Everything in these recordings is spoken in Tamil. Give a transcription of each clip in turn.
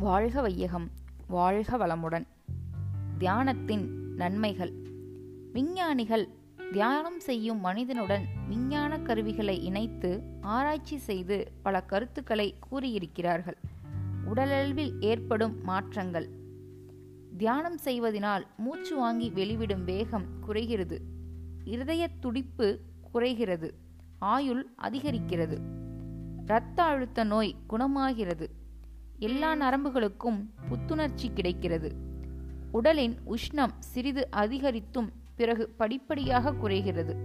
வாழ்க வையகம் வாழ்க வளமுடன் தியானத்தின் நன்மைகள். விஞ்ஞானிகள் தியானம் செய்யும் மனிதனுடன் விஞ்ஞான கருவிகளை இணைத்து ஆராய்ச்சி செய்து பல கருத்துக்களை கூறியிருக்கிறார்கள். உடலளவில் ஏற்படும் மாற்றங்கள். தியானம் செய்வதனால் மூச்சு வாங்கி வெளிவிடும் வேகம் குறைகிறது. இருதய துடிப்பு குறைகிறது. ஆயுள் அதிகரிக்கிறது. இரத்த அழுத்த நோய் குணமாகிறது. எல்லா நரம்புகளுக்கும் புத்துணர்ச்சி கிடைக்கிறது. உடலின் உஷ்ணம் சிறிது அதிகரித்தும் பிறகு படிப்படியாக குறைகிறது.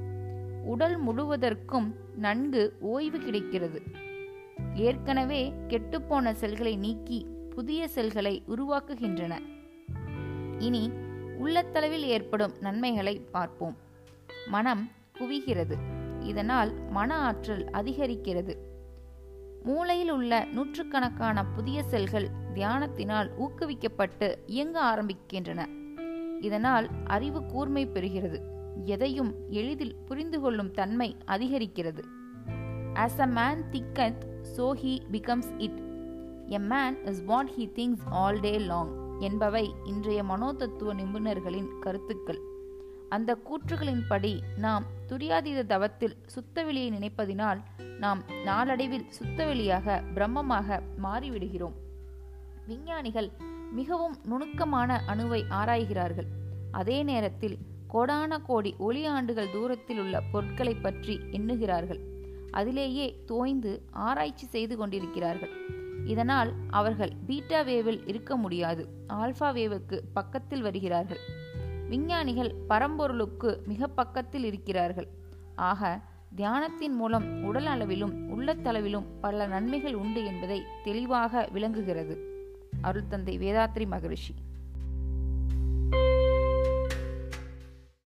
உடல் முழுவதற்கும் நன்கு ஓய்வு கிடைக்கிறது. ஏற்கனவே கெட்டுப்போன செல்களை நீக்கி புதிய செல்களை உருவாக்குகின்றன. இனி உள்ளத்தளவில் ஏற்படும் நன்மைகளை பார்ப்போம். மனம் குவிகிறது. இதனால் மன ஆற்றல் அதிகரிக்கிறது. மூளையில் உள்ள நூற்றுக்கணக்கான புதிய செல்கள் தியானத்தினால் ஊக்குவிக்கப்பட்டு இயங்க ஆரம்பிக்கின்றன. இதனால் அறிவு கூர்மை பெறுகிறது. எதையும் எளிதில் புரிந்து கொள்ளும் தன்மை அதிகரிக்கிறது. As a man thinketh so he becomes it a man is what he thinks all day long என்பவை இன்றைய மனோதத்துவ நிபுணர்களின் கருத்துக்கள். அந்த கூற்றுகளின்படி நாம் துரியாதீத தவத்தில் சுத்தவெளியை நினைப்பதினால் நாம் நாளடைவில் சுத்தவெளியாக பிரம்மமாக மாறிவிடுகிறோம். விஞ்ஞானிகள் மிகவும் நுணுக்கமான அணுவை ஆராய்கிறார்கள். அதே நேரத்தில் கோடான கோடி ஒளி ஆண்டுகள் தூரத்தில் உள்ள பொருட்களை பற்றி எண்ணுகிறார்கள். அதிலேயே தோய்ந்து ஆராய்ச்சி செய்து கொண்டிருக்கிறார்கள். இதனால் அவர்கள் பீட்டா வேவில் இருக்க முடியாது. ஆல்பா வேவுக்கு பக்கத்தில் வருகிறார்கள். விஞ்ஞானிகள் பரம்பொருளுக்கு மிக பக்கத்தில் இருக்கிறார்கள். ஆக தியானத்தின் மூலம் உடல் அளவிலும் உள்ளத்தளவிலும் பல நன்மைகள் உண்டு என்பதை தெளிவாக விளங்குகிறது. அருள் தந்தை வேதாத்ரி மகரிஷி.